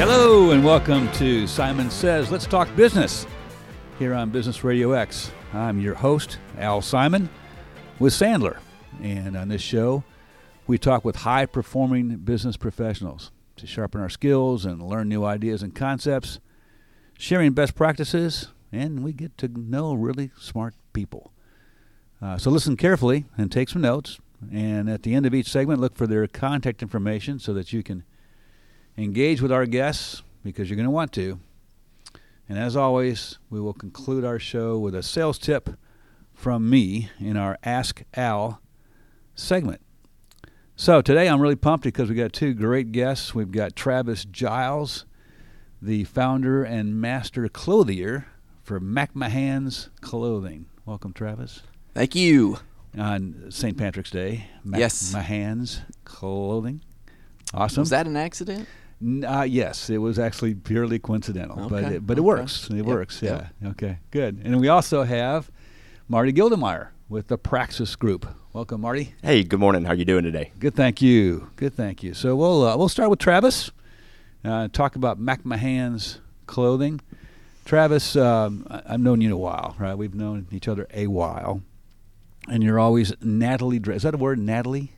Hello and welcome to Simon Says Let's Talk Business here on Business Radio X. I'm your host, Al Simon, with Sandler. And on this show, we talk with high performing business professionals to sharpen our skills and learn new ideas and concepts, sharing best practices, and we get to know really smart people. Uh, so listen carefully and take some notes. And at the end of each segment, look for their contact information so that you can engage with our guests because you're going to want to. And as always, we will conclude our show with a sales tip from me in our Ask Al segment. So today I'm really pumped because we've got two great guests. We've got Travis Giles, the founder and master clothier for McMahon's Clothing. Welcome, Travis. Thank you. On St. Patrick's Day, Mac Yes. Mahans Clothing. Awesome. Was that an accident? N- Uh, yes, it was actually purely coincidental, but it, but it works. It Yep, works. Yeah. yep. Okay. Good. And we also have Marty Gildemeyer with the Praxis Group. Welcome, Marty. Hey, good morning. How are you doing today? Good. Thank you. Good. Thank you. So we'll uh, we'll start with Travis. Uh, talk about McMahon's clothing. Travis, um, I- I've known you a while, right? We've known each other a while, and you're always Natalie. Dre- Is that a word, Natalie?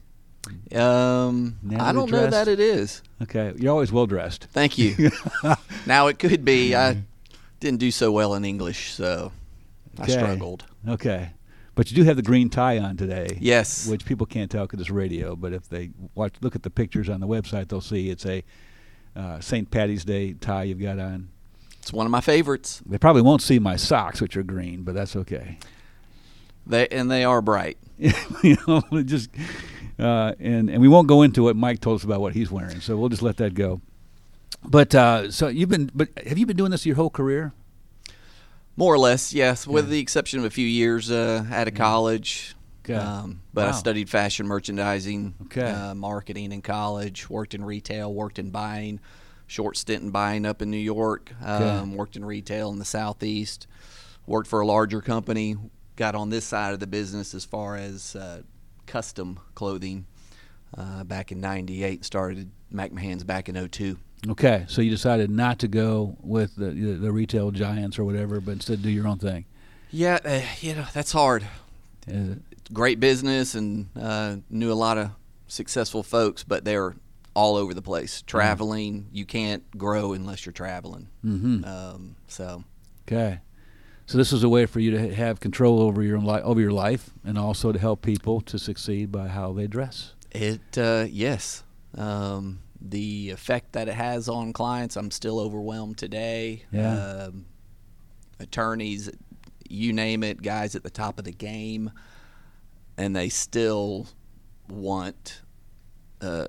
Um, I don't know that it is. Okay. You're always well dressed. Thank you. now it could be. I didn't do so well in English, so I struggled. Okay. But you do have the green tie on today. Yes. Which people can't tell because it's radio. But if they watch, look at the pictures on the website, they'll see it's a uh, St. Patty's Day tie you've got on. It's one of my favorites. They probably won't see my socks, which are green, but that's okay. They and they are bright. you know, just uh, and and we won't go into what Mike told us about what he's wearing, so we'll just let that go. But uh, so you've been, but have you been doing this your whole career? More or less, yes, with the exception of a few years uh, out of college. Okay. Um, but I studied fashion merchandising, Okay. uh, marketing in college. Worked in retail. Worked in buying. Short stint in buying up in New York. Um, Worked in retail in the southeast. Worked for a larger company. Got on this side of the business as far as uh, custom clothing. Uh, back in '98, started McMahon's back in '02. Okay, so you decided not to go with the the, retail giants or whatever, but instead do your own thing. Yeah, uh, you know that's hard. Great business and uh, knew a lot of successful folks, but they're all over the place. Traveling, you can't grow unless you're traveling. Mhm. Um, so Okay. So this is a way for you to have control over your li- over your life, and also to help people to succeed by how they dress. it, uh, yes, um, the effect that it has on clients, I'm still overwhelmed today. Yeah. Um, attorneys, you name it, guys at the top of the game, and they still want a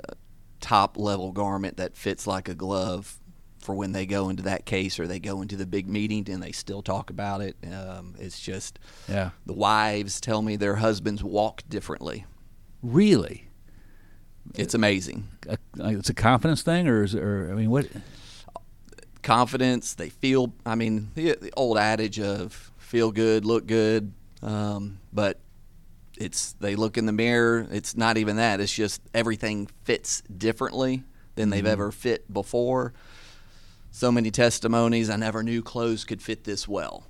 top level garment that fits like a glove for when they go into that case or they go into the big meeting and they still talk about it. Um, it's just Yeah. the wives tell me their husbands walk differently. Really, It's amazing. a, it's a confidence thing, or is or I mean, what? confidence. They feel. I mean, the, the old adage of feel good, look good, um, but it's they look in the mirror. It's not even that. It's just everything fits differently than they've ever fit before. So many testimonies. I never knew clothes could fit this well.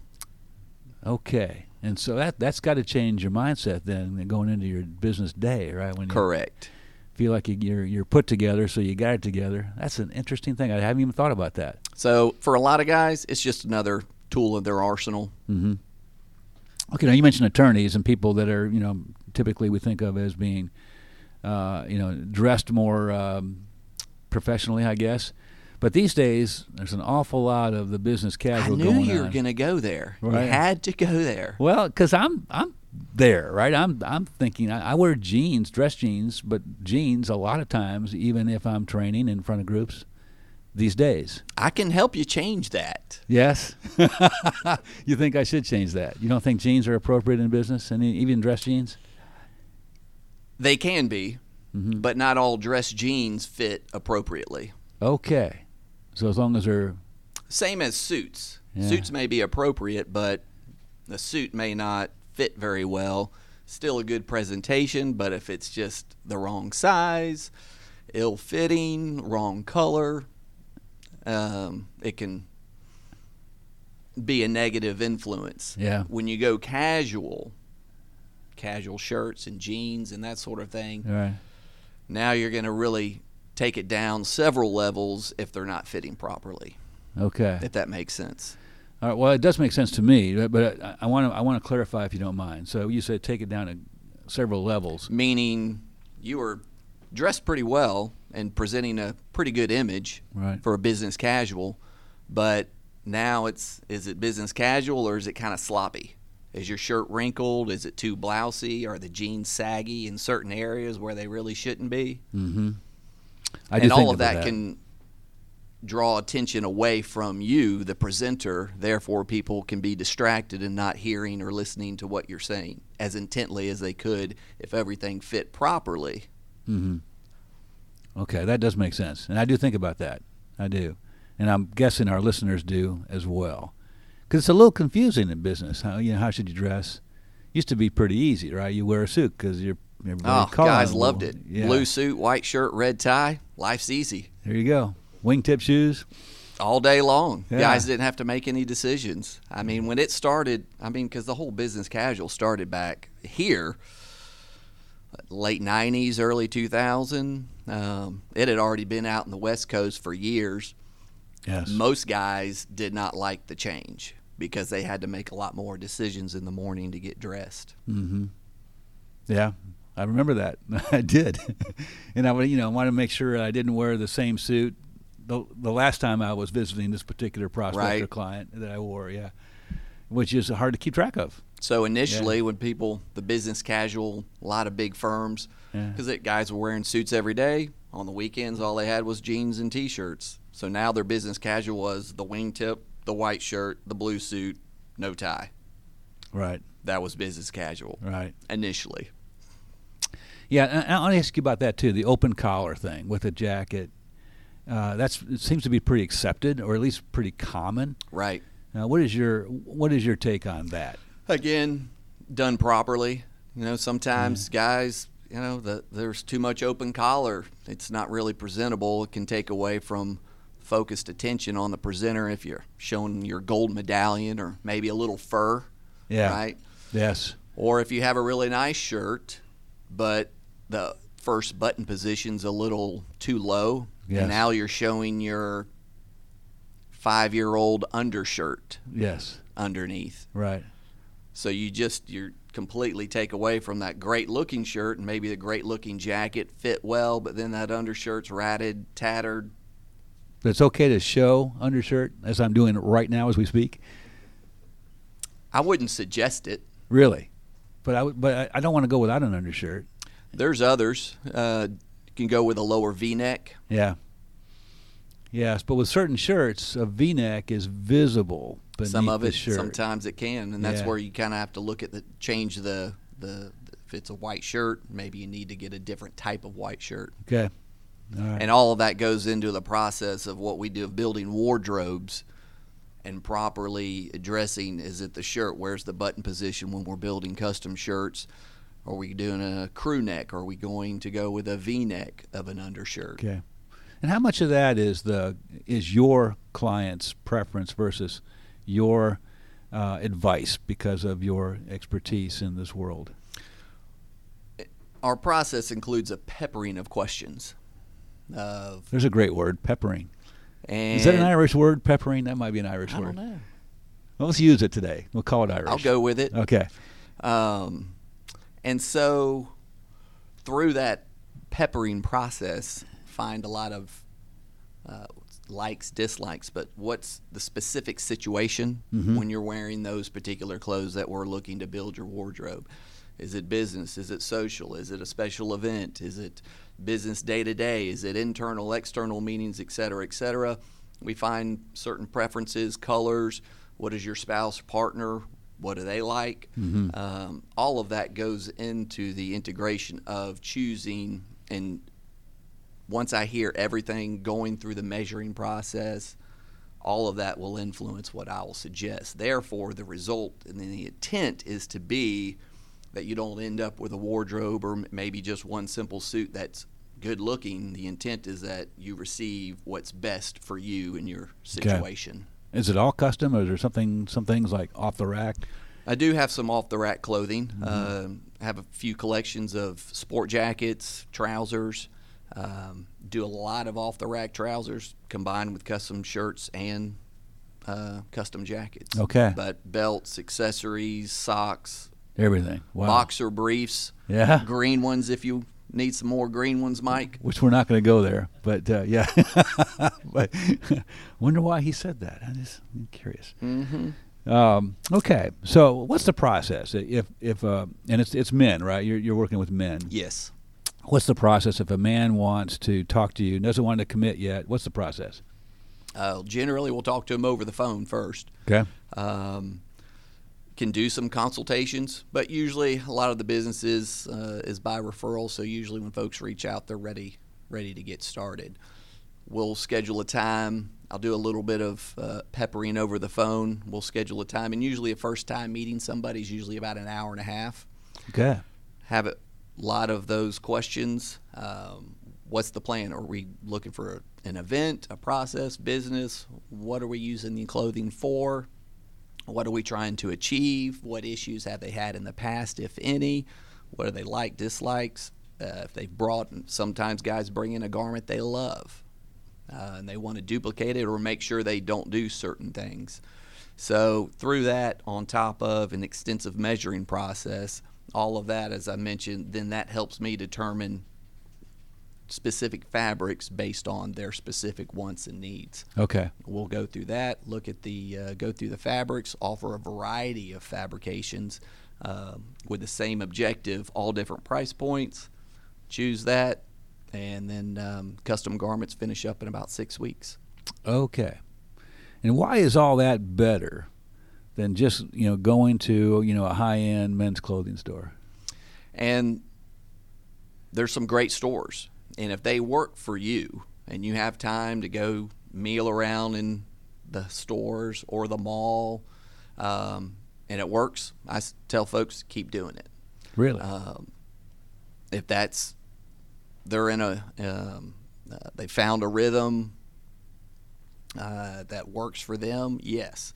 Okay, and so that that's got to change your mindset then, going into your business day, right? When Correct. feel like you- you're you're put together, so you got it together. That's an interesting thing. I haven't even thought about that. So for a lot of guys, it's just another tool in their arsenal. Mm-hmm. Okay, now you mentioned attorneys and people that are, you know, typically we think of as being, uh, you know, dressed more um, professionally, I guess. But these days, there's an awful lot of the business casual. I knew going you were going to go there. Right. You had to go there. Well, because I'm I'm there, right? I'm I'm thinking I, I wear jeans, dress jeans, but jeans a lot of times, even if I'm training in front of groups, these days. I can help you change that. Yes. you think I should change that? You don't think jeans are appropriate in business, and even dress jeans? They can be, Mhm. but not all dress jeans fit appropriately. Okay. So as long as they're Same as suits. Yeah. Suits may be appropriate, but the suit may not fit very well. Still a good presentation, but if it's just the wrong size, ill fitting, wrong color, um, it can be a negative influence. Yeah. When you go casual, casual shirts and jeans and that sort of thing, Right. now you're going to really take it down several levels if they're not fitting properly. Okay. If that makes sense. All right. Well, it does make sense to me, but- I want to I want to clarify if you don't mind. So you said take it down to several levels. Meaning you were dressed pretty well and presenting a pretty good image Right. for a business casual, but now it's is it business casual or is it kind of sloppy? Is your shirt wrinkled? Is it too blousy? Are the jeans saggy in certain areas where they really shouldn't be? Mm-hmm. And all of about that, can draw attention away from you, the presenter. Therefore, people can be distracted and not hearing or listening to what you're saying as intently as they could if everything fit properly. Mm-hmm. Okay, that does make sense, and I do think about that. I do, and I'm guessing our listeners do as well, because it's a little confusing in business. How you know how should you dress? Used to be pretty easy, right? You wear a suit because you're. Everybody Oh, guys loved it. Yeah. Blue suit, white shirt, red tie. Life's easy There you go. Wingtip shoes. all day long. Yeah. Guys didn't have to make any decisions. I mean, when it started, I mean, because the whole business casual started back here, late 90s, early 2000. Um, it had already been out in the West Coast for years. Yes. Most guys did not like the change because they had to make a lot more decisions in the morning to get dressed. Mm-hmm. Yeah, I remember that. I did, and I would, you know, want to make sure I didn't wear the same suit. The the last time I was visiting this particular prospect or Right. client that I wore, yeah, which is hard to keep track of. So initially, when people, the business casual, a lot of big firms, Yeah. because guys were wearing suits every day. On the weekends, all they had was jeans and t-shirts. So now their business casual was the wingtip, the white shirt, the blue suit, no tie. Right, That was business casual right. initially. Yeah, and I'll ask you about that too. The open collar thing with a jacket. Uh, that's it seems to be pretty accepted, or at least pretty common. Right. Now, what is your what is your take on that? Again, done properly. You know, sometimes guys, you know, the, there's too much open collar. It's not really presentable. It can take away from focused attention on the presenter if you're showing your gold medallion or maybe a little fur. Yeah. Right. Yes. Or if you have a really nice shirt, but the first button position's a little too low, Yes. and now you're showing your five-year-old undershirt Yes. underneath. Right. So you just you're completely take away from that great looking shirt and maybe the great looking jacket fit well, but then that undershirt's ratted, tattered. But it's okay to show undershirt as I'm doing it right now as we speak. I wouldn't suggest it. Really, but I but I, I don't want to go without an undershirt. There's others. Uh, you can go with a lower V-neck. Yeah. Yes, but with certain shirts, a V-neck is visible beneath Some of the it, shirt. sometimes it can, and that's Yeah. where you kind of have to look at the change the the. If it's a white shirt, maybe you need to get a different type of white shirt. Okay. All right. And all of that goes into the process of what we do of building wardrobes and properly addressing is it the shirt? Where's the button position when we're building custom shirts? Are we doing a crew neck? Are we going to go with a V neck of an undershirt? Okay. And how much of that is the is your client's preference versus your uh, advice because of your expertise in this world? Our process includes a peppering of questions. Of There's a great word, peppering. And Is that an Irish word, peppering? That might be an Irish I word. I don't know. Well, let's use it today. We'll call it Irish. I'll go with it. Okay. Um, and so through that peppering process, find a lot of uh, likes, dislikes, but what's the specific situation Mhm. when you're wearing those particular clothes that we're looking to build your wardrobe? Is it business? Is it social? Is it a special event? Is it business day to day? Is it internal, external meetings, et cetera, et cetera? We find certain preferences, colors. What is your spouse, partner? What do they like? Mhm. Um, all of that goes into the integration of choosing. And once I hear everything going through the measuring process, all of that will influence what I will suggest. Therefore, the result and then the intent is to be that you don't end up with a wardrobe or maybe just one simple suit that's good looking. The intent is that you receive what's best for you in your situation. Okay. Is it all custom, or is there something some things like off the rack? I do have some off the rack clothing. Mm-hmm. Uh, I have a few collections of sport jackets, trousers. Um, do a lot of off the rack trousers combined with custom shirts and uh, custom jackets. Okay. But belts, accessories, socks, everything. Wow. Boxer briefs. Yeah. Green ones if you need some more green ones, Mike. Which we're not going to go there, but uh, yeah. but wonder why he said that. I'm just I'm curious. Mm-hmm. Um, okay, so what's the process if if uh, and it's it's men, right? You're you're working with men. Yes. What's the process if a man wants to talk to you, doesn't want to commit yet? What's the process? Uh, generally, we'll talk to him over the phone first. Okay. Um, can do some consultations, but usually a lot of the businesses uh, is by referral. So usually when folks reach out, they're ready ready to get started. We'll schedule a time. I'll do a little bit of uh, peppering over the phone. We'll schedule a time, and usually a first time meeting somebody is usually about an hour and a half. Okay. Have a lot of those questions. Um, what's the plan? Are we looking for an event, a process, business? What are we using the clothing for? What are we trying to achieve? What issues have they had in the past, if any? What do they like, dislikes? Uh, if they've brought, sometimes guys bring in a garment they love uh, and they want to duplicate it or make sure they don't do certain things. So, through that, on top of an extensive measuring process, all of that, as I mentioned, then that helps me determine specific fabrics based on their specific wants and needs. Okay. We'll go through that, look at the, uh, go through the fabrics, offer a variety of fabrications uh, with the same objective, all different price points. Choose that, and then um, custom garments finish up in about six weeks. Okay. And why is all that better than just you know going to you know a high end men's clothing store? And there's some great stores and if they work for you and you have time to go meal around in the stores or the mall um, and it works, I tell folks keep doing it. Really? Um, if that's they're in a um, uh, they found a rhythm uh, that works for them, yes.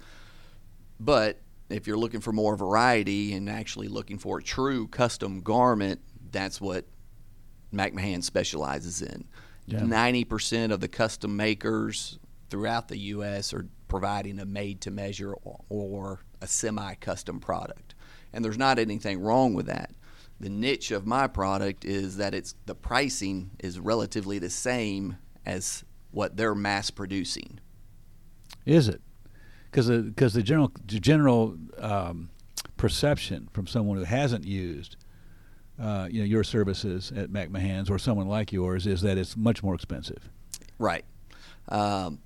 But if you're looking for more variety and actually looking for a true custom garment, that's what McMahon specializes in. Ninety yeah. percent of the custom makers throughout the U.S. are providing a made-to-measure or a semi-custom product, and there's not anything wrong with that. The niche of my product is that it's the pricing is relatively the same as what they're mass producing. Is it? Because the because the general the general um, perception from someone who hasn't used uh, you know your services at McMahon's or someone like yours is that it's much more expensive. Right. Um,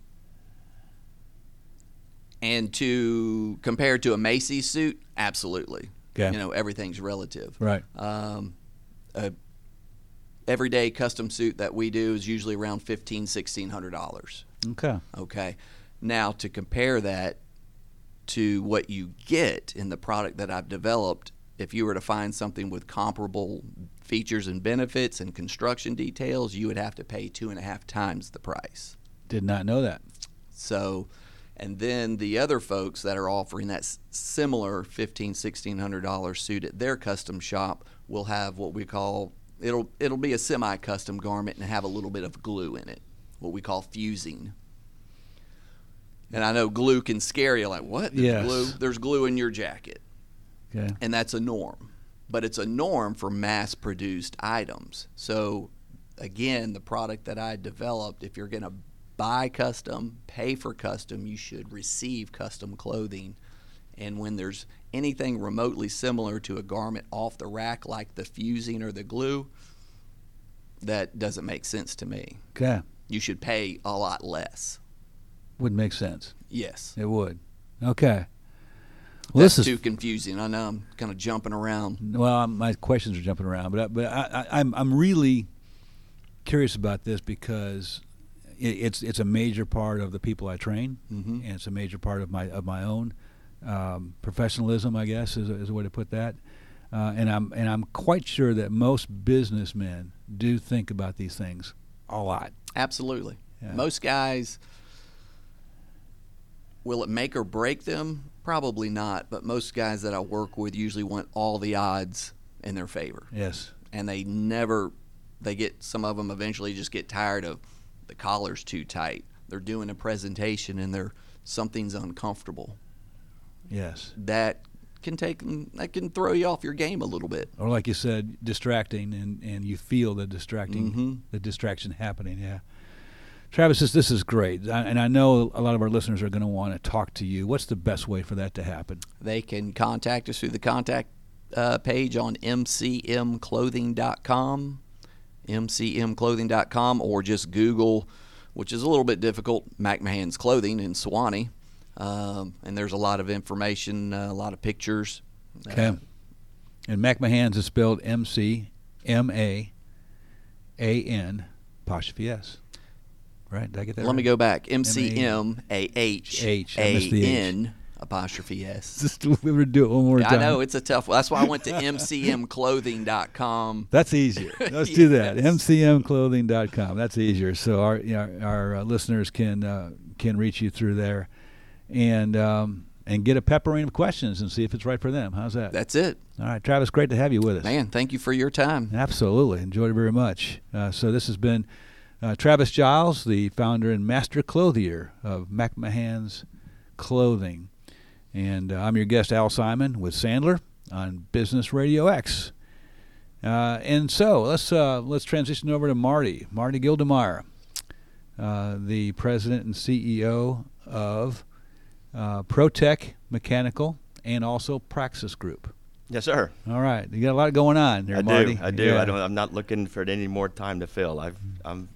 and to compare to a Macy's suit, absolutely. Okay. You know, everything's relative. Right. Um, a everyday custom suit that we do is usually around fifteen, sixteen hundred dollars. Okay. Okay. Now to compare that to what you get in the product that I've developed if you were to find something with comparable features and benefits and construction details, you would have to pay two and a half times the price. Did not know that. So, and then the other folks that are offering that similar fifteen, sixteen hundred dollar suit at their custom shop will have what we call it'll it'll be a semi-custom garment and have a little bit of glue in it, what we call fusing. And I know glue can scare you, like what? There's yes. glue. There's glue in your jacket. Okay. And that's a norm. But it's a norm for mass produced items. So, again, the product that I developed, if you're going to buy custom, pay for custom, you should receive custom clothing. And when there's anything remotely similar to a garment off the rack, like the fusing or the glue, that doesn't make sense to me. Okay. You should pay a lot less. Would make sense. Yes. It would. Okay. Well, That's this is too confusing. I know I'm kind of jumping around. Well, my questions are jumping around, but but I, I, I'm I'm really curious about this because it's it's a major part of the people I train, mm-hmm. and it's a major part of my of my own um, professionalism. I guess is a, is a way to put that. Uh, and I'm and I'm quite sure that most businessmen do think about these things a lot. Absolutely. Yeah. Most guys will it make or break them? Probably not, but most guys that I work with usually want all the odds in their favor. Yes. And they never they get some of them eventually just get tired of the collar's too tight. They're doing a presentation and they're something's uncomfortable. Yes. That can take that can throw you off your game a little bit. Or like you said, distracting, and, and you feel the distracting Mhm. the distraction happening. Yeah. Travis, this, this is great, I, and I know a lot of our listeners are going to want to talk to you. What's the best way for that to happen? They can contact us through the contact uh, page on mcmclothing.com, mcmclothing.com, or just Google, which is a little bit difficult, McMahon's Clothing in Suwanee. Um, and there's a lot of information, uh, a lot of pictures. Okay. Uh, And McMahon's is spelled M C M A A N apostrophe S. Right? Did I get that let right? me go back. M C M A H H. I missed the H. A N apostrophe S. Just we would do it one more time. I know it's a tough one. That's why I went to mcmclothing.com. That's easier. Let's do that. Yes. MCMclothing.com. That's easier. So our you know, our uh, listeners can uh, can reach you through there, and um, and get a peppering of questions and see if it's right for them. How's that? That's it. All right, Travis. Great to have you with us. Man, thank you for your time. Absolutely. Enjoyed it very much. Uh, so this has been uh, Travis Giles, the founder and master clothier of McMahon's Clothing. And uh, I'm your guest, Al Simon, with Sandler on Business Radio X. Uh, and so let's uh, let's transition over to Marty, Marty Gildemeyer, uh, the president and CEO of uh, ProTech Mechanical and also Praxis Group. Yes, sir. All right, you got a lot going on there, I Marty. do. I do. Yeah. I don't, I'm not looking for any more time to fill. I've, I'm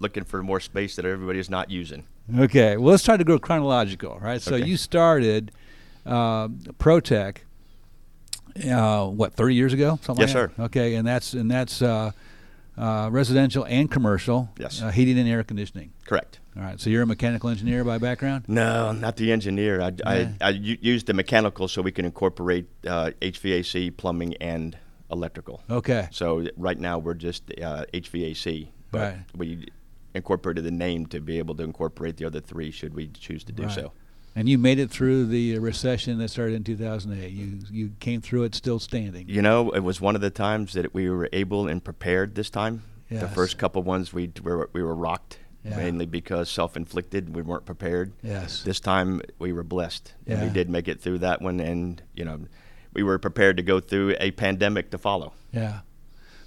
looking for more space that everybody is not using. Okay, well, let's try to go chronological, right? So Okay. you started uh, ProTech, uh, what, 30 years ago? Something Yes, like that? Okay, and that's and that's uh, uh, residential and commercial Yes. uh, heating and air conditioning. Correct. All right, so you're a mechanical engineer by background? No, not the engineer. I, I, Yeah. I use the mechanical so we can incorporate uh, HVAC, plumbing, and electrical. Okay, So right now we're just uh, HVAC, but Right. we incorporated the name to be able to incorporate the other three should we choose to do Right. so. and you made it through the uh, recession that started in 2008. You you came through it still standing. You know, it was one of the times that we were able and prepared this time. The first couple ones we were we were rocked Yeah. mainly because self-inflicted. We weren't prepared. Yes. This time we were blessed, and we did make it through that one. And you know, we were prepared to go through a pandemic to follow. Yeah.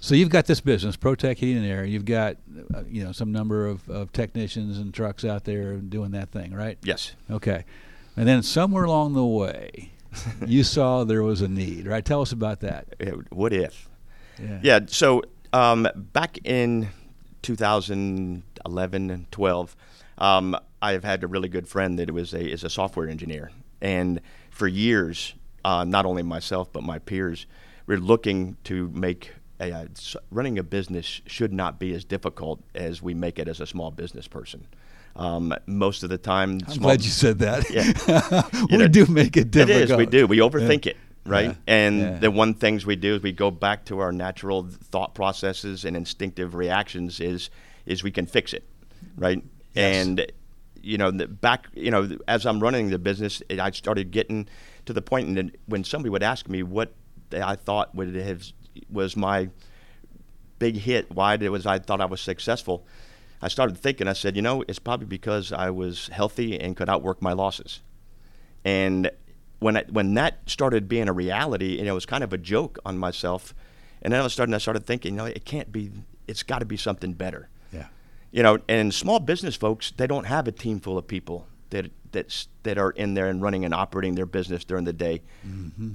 So you've got this business, ProTech Heating and Air. You've got, uh, you know, some number of, of technicians and trucks out there doing that thing, right? Yes. Okay. And then somewhere along the way, you saw there was a need, right? Tell us about that. What if? Yeah. Yeah. So um, back in 2011 and 12, um, I've had a really good friend that was a is a software engineer, and for years, uh, not only myself but my peers, we're looking to make. Uh, running a business should not be as difficult as we make it as a small business person. Um, most of the time, I'm small- glad you said that. Yeah. we know, do make it difficult. It is. We do. We overthink it, right? Yeah. And Yeah. the one things we do is we go back to our natural thought processes and instinctive reactions. Is is we can fix it, right? Yes. And you know, the back. You know, as I'm running the business, I started getting to the point, and when somebody would ask me what I thought would have was my big hit, why it was I thought I was successful. I started thinking. I said, you know, it's probably because I was healthy and could outwork my losses. And when I, when that started being a reality, and it was kind of a joke on myself. And then all of a sudden, I started thinking, you know, it can't be. It's got to be something better. Yeah. You know, and small business folks, they don't have a team full of people that that's that are in there and running and operating their business during the day.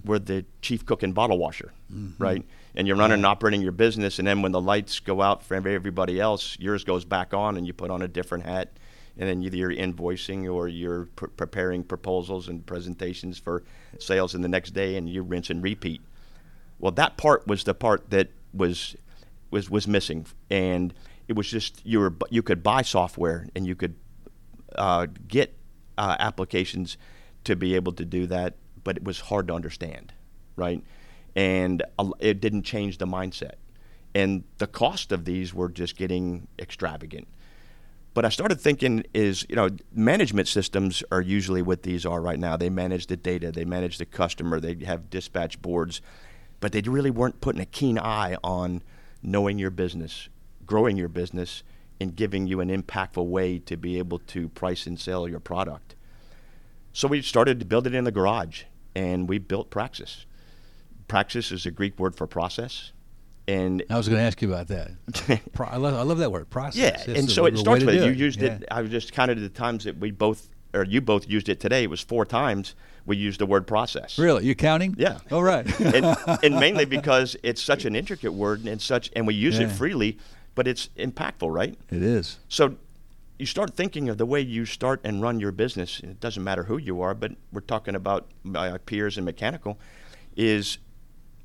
We're the chief cook and bottle washer, right? And you're running and operating your business, and then when the lights go out for everybody else, yours goes back on, and you put on a different hat, and then either you're invoicing or you're pr- preparing proposals and presentations for sales in the next day, and you rinse and repeat. Well, that part was the part that was was was missing, and it was just you were you could buy software and you could uh, get uh, applications to be able to do that, but it was hard to understand, right? and it didn't change the mindset. And the cost of these were just getting extravagant. But I started thinking is, you know, management systems are usually what these are right now. They manage the data, they manage the customer, they have dispatch boards, but they really weren't putting a keen eye on knowing your business, growing your business, and giving you an impactful way to be able to price and sell your product. So we started to build it in the garage, and we built Praxis. Praxis is a Greek word for process. And I was going to ask you about that. Pro, I, love, I love that word, process. Yeah, it's and so it starts with you used yeah. it. I just counted the times that we both, or you both used it today. It was four times we used the word process. Really, you counting? Yeah. All right. and, and, mainly because it's such an intricate word and such, and we use yeah. it freely, but it's impactful, right? It is. So you start thinking of the way you start and run your business. It doesn't matter who you are, but we're talking about my uh, peers in mechanical. Is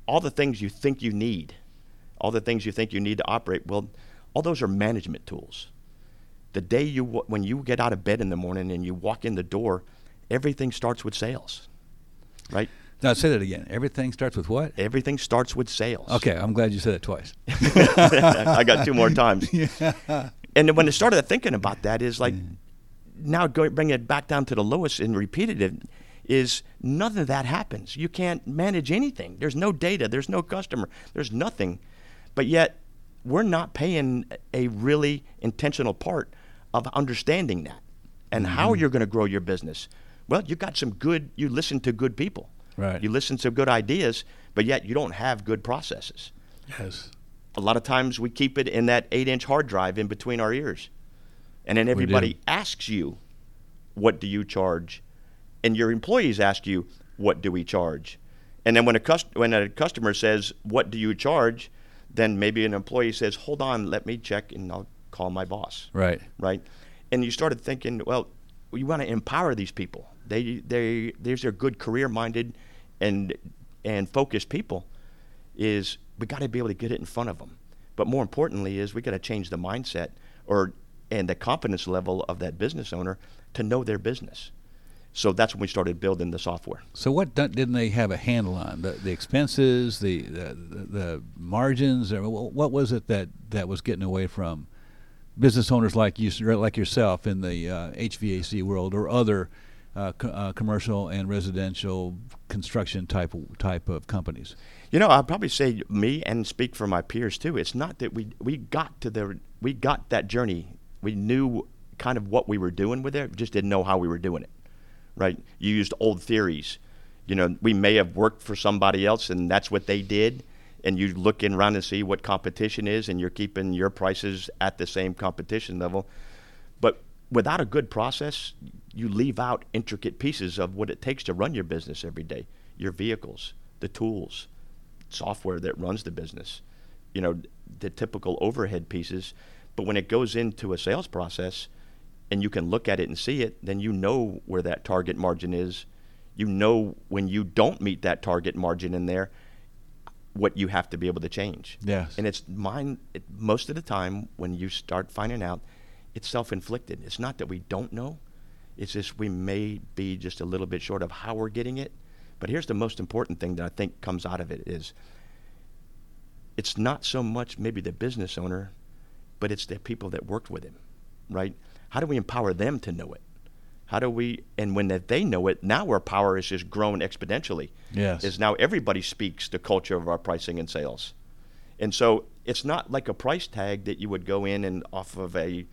all the things you think you need all the things you think you need to operate. Well, all those are management tools. The day you when you get out of bed in the morning and you walk in the door, everything starts with sales, right? Now say that again. Everything starts with what? Everything starts with sales. Okay, I'm glad you said it twice. I got two more times. Yeah. And when I started thinking about that, is like mm. now going bring it back down to the lowest and repeated it is none of that happens. You can't manage anything. There's no data. There's no customer. There's nothing but yet, we're not paying a really intentional part of understanding that and mm-hmm. how you're going to grow your business. Well, you got some good, you listen to good people. Right. You listen to good ideas, but yet you don't have good processes. Yes. A lot of times we keep it in that eight inch hard drive in between our ears. And then everybody asks you, what do you charge? And your employees ask you, what do we charge? And then when a, cust- when a customer says, what do you charge? then maybe an employee says, "Hold on, let me check, and I'll call my boss." Right. Right. And you started thinking, well, you want to empower these people. They they these are good career-minded and and focused people. Is we got to be able to get it in front of them. But more importantly, is we got to change the mindset or and the confidence level of that business owner to know their business. So that's when we started building the software. So what didn't they have a handle on? The, the expenses, the, the, the margins, or what was it that, that was getting away from business owners like you, like yourself in the uh, HVAC world or other uh, co- uh, commercial and residential construction type type of companies? You know, I'd probably say me and speak for my peers too. It's not that we we got to the we got that journey. We knew kind of what we were doing with it, just didn't know how we were doing it right? You used old theories. You know, we may have worked for somebody else and that's what they did. And you look around and see what competition is, and you're keeping your prices at the same competition level. Without a good process, you leave out intricate pieces of what it takes to run your business every day your vehicles, the tools, software that runs the business, you know, the typical overhead pieces. But when it goes into a sales process, and you can look at it and see it, then you know where that target margin is. You know when you don't meet that target margin in there, what you have to be able to change. Yes. And it's mine it, most of the time when you start finding out, it's self-inflicted. It's not that we don't know. It's just we may be just a little bit short of how we're getting it. But here's the most important thing that I think comes out of it is it's not so much maybe the business owner, but it's the people that worked with him, right? How do we empower them to know it? How do we, and when they know it, now our power is just grown exponentially. Yes. Is now everybody speaks the culture of our pricing and sales. And so it's not like a price tag that you would go in and off of a,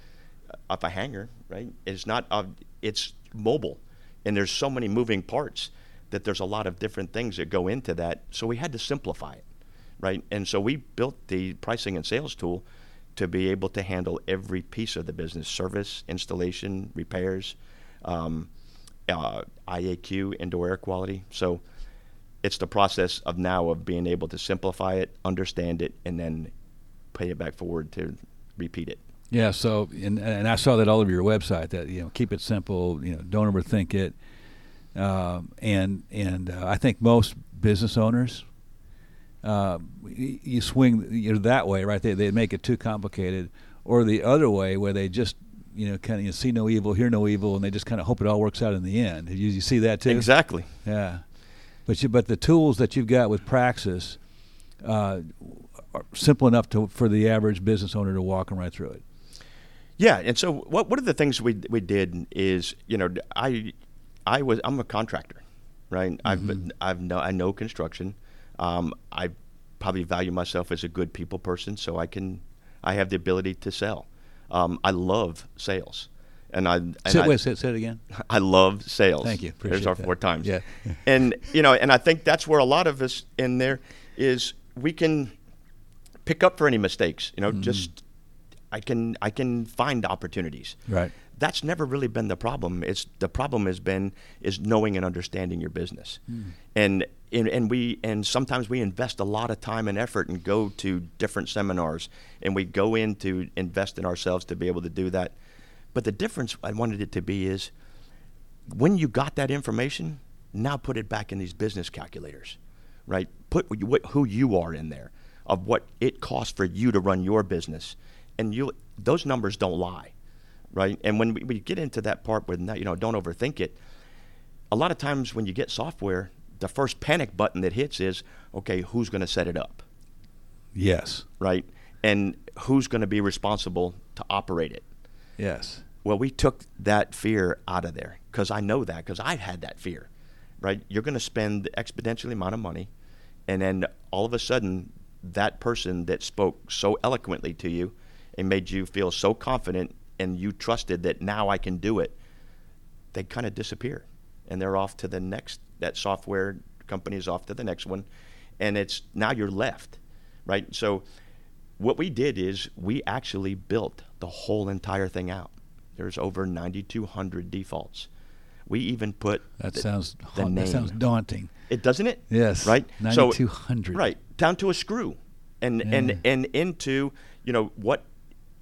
off a hanger, right? It's not, uh, it's mobile. And there's so many moving parts that there's a lot of different things that go into that. So we had to simplify it, right? And so we built the pricing and sales tool to be able to handle every piece of the business service, installation, repairs, um, uh, IAQ, indoor air quality. So it's the process of now of being able to simplify it, understand it, and then pay it back forward to repeat it. Yeah. So, and, and I saw that all over your website that you know keep it simple. You know, don't overthink it. Um, and and uh, I think most business owners uh, you swing you know, that way, right? They they make it too complicated, or the other way where they just you know kind of you see no evil, hear no evil, and they just kind of hope it all works out in the end. You, you see that too? Exactly. Yeah. But you, but the tools that you've got with Praxis uh, are simple enough to, for the average business owner to walk them right through it. Yeah, and so what one of the things we we did is you know I I was I'm a contractor, right? I've been, I've no I know construction. Um, I probably value myself as a good people person, so I can I have the ability to sell. Um, I love sales, and I and Say, I, wait, say, say it again. I love sales. Thank you. There's our that. four times. Yeah. and you know, and I think that's where a lot of us in there is we can pick up for any mistakes. You know, Mm-hmm. just I can I can find opportunities. Right. That's never really been the problem. It's the problem has been is knowing and understanding your business, Hmm. and, and and we and sometimes we invest a lot of time and effort and go to different seminars and we go in to invest in ourselves to be able to do that. But the difference I wanted it to be is when you got that information, now put it back in these business calculators, right? Put what, who you are in there, of what it costs for you to run your business, and you those numbers don't lie, right? And when we, we get into that part where you know don't overthink it, a lot of times when you get software, the first panic button that hits is okay, who's going to set it up, Yes. right? And who's going to be responsible to operate it? Yes. Well, we took that fear out of there because I know that because I've had that fear, right? You're going to spend exponentially amount of money, and then all of a sudden, that person that spoke so eloquently to you and made you feel so confident and you trusted that now I can do it, they kind of disappear, and they're off to the next. That software company is off to the next one, and it's now you're left, right? So what we did is we actually built the whole entire thing out. There's over 9,200 defaults. We even put That the- sounds the that sounds daunting. It doesn't it? Yes. Right. So- 9,200. right down to a screw, and Yeah. and and into you know what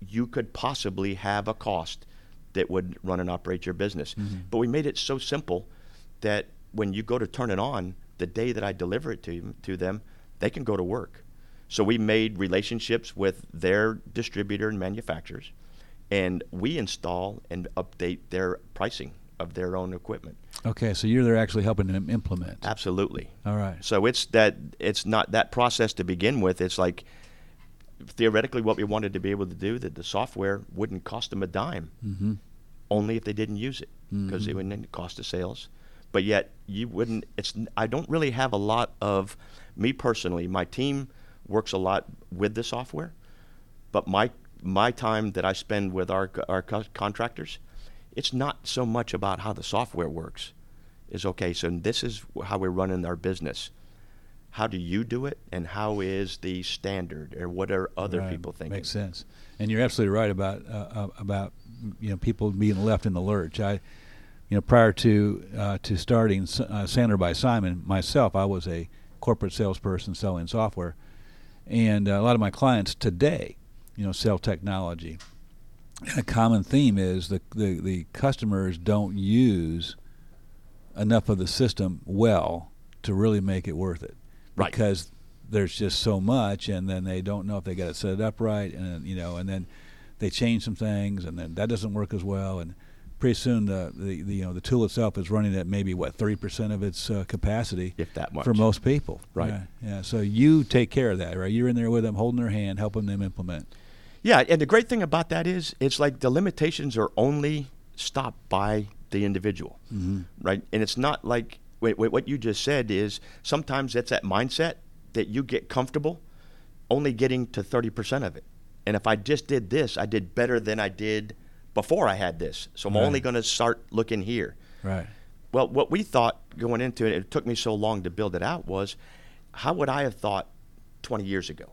you could possibly have a cost that would run and operate your business. Mm-hmm. But we made it so simple that when you go to turn it on, the day that I deliver it to to them, they can go to work. So we made relationships with their distributor and manufacturers, and we install and update their pricing of their own equipment. Okay, so you're there actually helping them implement. Absolutely. All right. So it's that it's not that process to begin with. It's like theoretically what we wanted to be able to do that the software wouldn't cost them a dime, Mm-hmm. only if they didn't use it because it wouldn't cost of sales. But yet you wouldn't. It's I don't really have a lot of me personally. My team works a lot with the software, but my my time that I spend with our our co- contractors, it's not so much about how the software works. Is okay. So this is how we're running our business. How do you do it, and how is the standard, or what are other Right. people thinking? Makes sense. And you're absolutely right about uh, uh, about you know people being left in the lurch. I, you know, prior to uh, to starting uh, Sandler by Simon, myself, I was a corporate salesperson selling software, and uh, a lot of my clients today, you know, sell technology. And a common theme is the the, the customers don't use enough of the system well to really make it worth it Right. because there's just so much and then they don't know if they got it set up right and you know and then they change some things and then that doesn't work as well and pretty soon the, the, the you know the tool itself is running at maybe what 30% of its uh, capacity If that much. for most people Right. yeah, yeah so you take care of that right you're in there with them holding their hand helping them implement Yeah, and the great thing about that is it's like the limitations are only stopped by the individual, mm-hmm. right? And it's not like wait, wait, what you just said is sometimes it's that mindset that you get comfortable only getting to 30% of it. And if I just did this, I did better than I did before I had this. So I'm Right. only going to start looking here. right Well, what we thought going into it, it took me so long to build it out, was how would I have thought 20 years ago?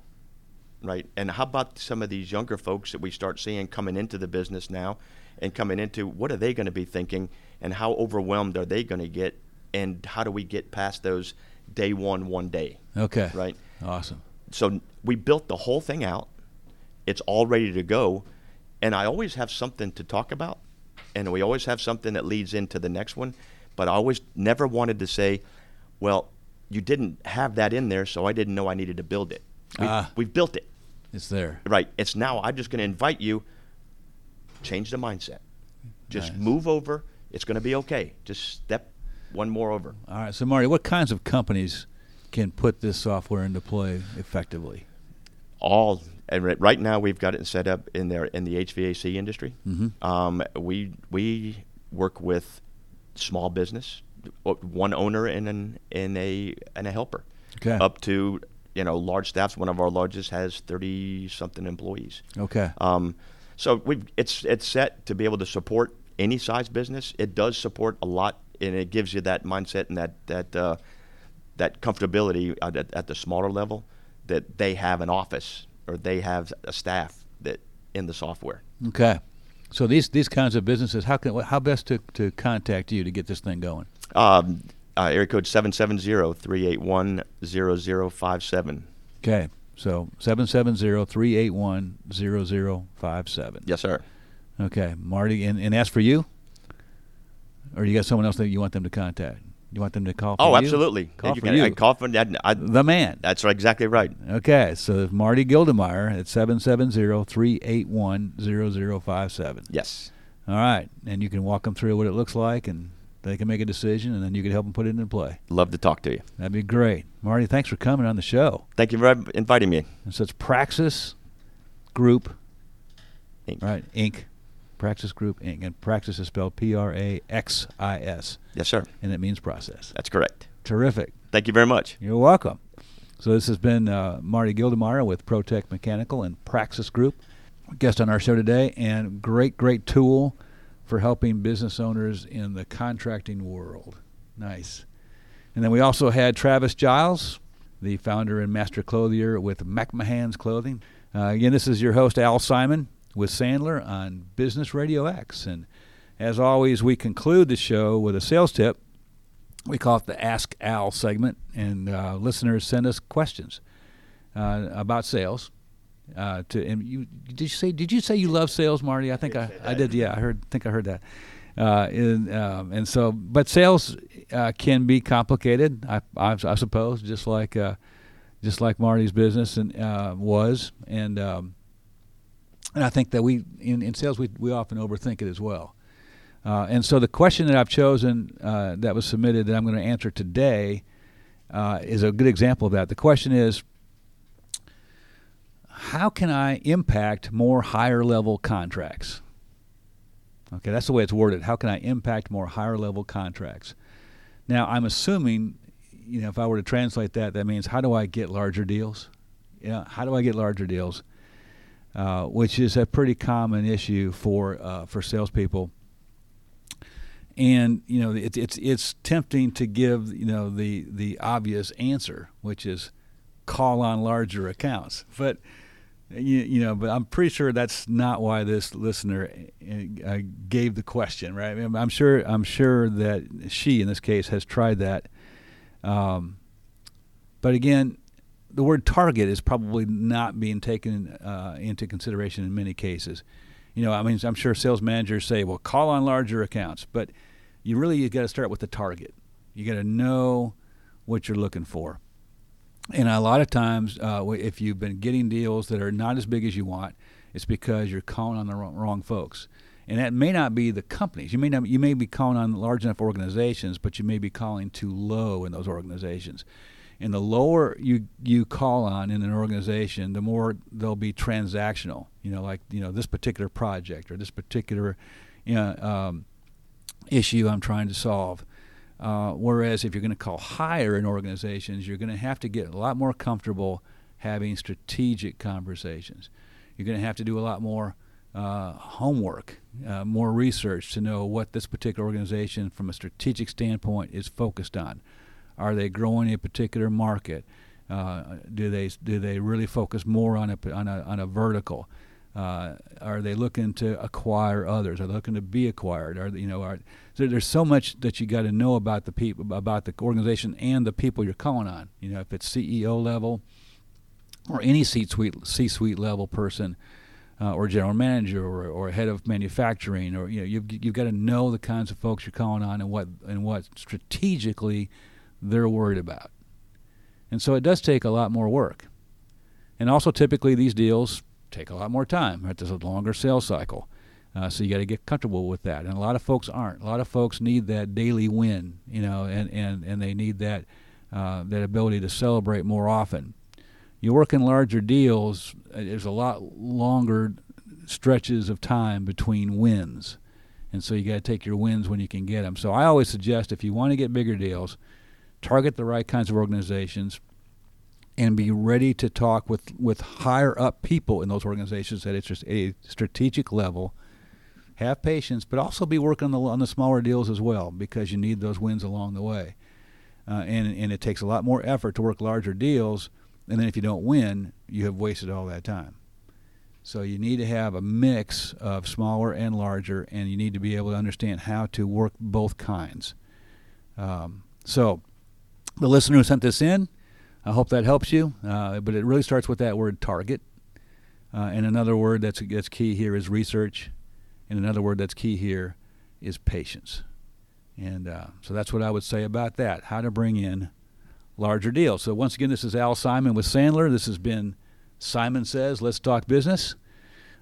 Right? And how about some of these younger folks that we start seeing coming into the business now and coming into what are they going to be thinking and how overwhelmed are they going to get and how do we get past those day one, one day? okay Right? awesome So we built the whole thing out. It's all ready to go. And I always have something to talk about. And we always have something that leads into the next one. But I always never wanted to say, well, you didn't have that in there, so I didn't know I needed to build it. We, Ah. We've built it. it's there Right. It's now, I'm just going to invite you, change the mindset. Just Nice. move over. It's going to be okay. Just step one more over. All right. So, Marty, what kinds of companies can put this software into play effectively? All and right now we've got it set up in there in the HVAC industry. Mm-hmm. Um, we we work with small business, one owner and an in a and a helper, Okay. up to you know large staffs. One of our largest has thirty something employees. Okay. Um, so we've it's it's set to be able to support any size business. It does support a lot, and it gives you that mindset and that that uh, that comfortability at, at the smaller level that they have an office or they have a staff that in the software. Okay. So these these kinds of businesses, how can how best to, to contact you to get this thing going? Um, uh, area code 770-381-0057. Okay. So 770-381-0057. Yes, sir. Okay, Marty, and, and as for you, or you got someone else that you want them to contact? You want them to call? For Oh, you? absolutely. Call you for can, you. I call for. I, the man. that's exactly right. Okay, so Marty Gildemeyer at 770-381-0057. Yes. All right, and you can walk them through what it looks like, and they can make a decision, and then you can help them put it into play. Love to talk to you. That'd be great. Marty, thanks for coming on the show. Thank you for inviting me. And so it's Praxis Group, Inc. right? Inc. Praxis Group Inc. And Praxis is spelled P-R-A-X-I-S, Yes, sir. and it means process. That's correct. Terrific. Thank you very much. You're welcome. So this has been uh, Marty Gildemeyer with Protect Mechanical and Praxis Group, guest on our show today, and great, great tool for helping business owners in the contracting world. Nice. And then we also had Travis Giles, the founder and master clothier with McMahon's Clothing. Uh, again, this is your host Al Simon with Sandler on Business Radio X, and as always, we conclude the show with a sales tip we call it the Ask Al segment, and uh, listeners send us questions uh, about sales. Uh, to and you did you say did you say you love sales, Marty? I think I, I did. Yeah, I heard. think I heard that. Uh, and, um, and so, but sales uh, can be complicated, I, I, I suppose, just like uh, just like Marty's business and uh, was, and um, and I think that we in, in sales we we often overthink it as well. Uh, and so the question that I've chosen uh, that was submitted that I'm going to answer today uh, is a good example of that. The question is how can I impact more higher level contracts? Okay, that's the way it's worded. How can I impact more higher level contracts? Now, I'm assuming, you know, if I were to translate that, that means how do I get larger deals? You know, how do I get larger deals? Uh, which is a pretty common issue for uh, for salespeople and you know it's it's it's tempting to give you know the the obvious answer, which is call on larger accounts. But you, you know, but I'm pretty sure that's not why this listener uh, gave the question, right? I mean, I'm sure I'm sure that she, in this case, has tried that. Um, but again, the word target is probably not being taken uh, into consideration in many cases. You know, I mean, I'm sure sales managers say, "Well, call on larger accounts," but you really you got to start with the target. You got to know what you're looking for. And a lot of times, uh, if you've been getting deals that are not as big as you want, it's because you're calling on the wrong, wrong folks. And that may not be the companies. You may not, you may be calling on large enough organizations, but you may be calling too low in those organizations. And the lower you you call on in an organization, the more they'll be transactional. You know, like you know this particular project or this particular, you know, um, issue I'm trying to solve. Uh, whereas if you're going to call higher in organizations, you're going to have to get a lot more comfortable having strategic conversations. You're going to have to do a lot more uh, homework, uh, more research to know what this particular organization, from a strategic standpoint, is focused on. Are they growing a particular market? Uh, do they do they really focus more on a on a on a vertical? Uh, are they looking to acquire others? Are they looking to be acquired? Are they, you know? Are, so there's so much that you got to know about the people, about the organization, and the people you're calling on. You know, if it's CEO level or any C-suite C-suite level person, uh, or general manager, or, or head of manufacturing, or you know, you've you've got to know the kinds of folks you're calling on and what and what strategically they're worried about. And so it does take a lot more work. And also, typically, these deals take a lot more time. Right? There's a longer sales cycle. Uh, so you got to get comfortable with that, and a lot of folks aren't. A lot of folks need that daily win, you know, and and and they need that uh, that ability to celebrate more often. You work in larger deals. uh, There's a lot longer stretches of time between wins, and so you got to take your wins when you can get them. So I always suggest if you want to get bigger deals, target the right kinds of organizations and be ready to talk with, with higher up people in those organizations at a strategic level. Have patience, but also be working on the, on the smaller deals as well because you need those wins along the way. Uh, and, and it takes a lot more effort to work larger deals. And then if you don't win, you have wasted all that time. So you need to have a mix of smaller and larger, and you need to be able to understand how to work both kinds. Um, so the listener who sent this in, I hope that helps you. Uh, but it really starts with that word target. Uh, and another word that's, that's key here is research. And another word that's key here is patience. And uh, so that's what I would say about that how to bring in larger deals. So, once again, this is Al Simon with Sandler. This has been Simon Says, Let's Talk Business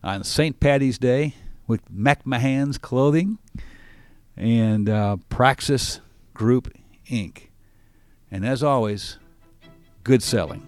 on St. Patty's Day with McMahon's Clothing and uh, Praxis Group Inc. And as always, good selling.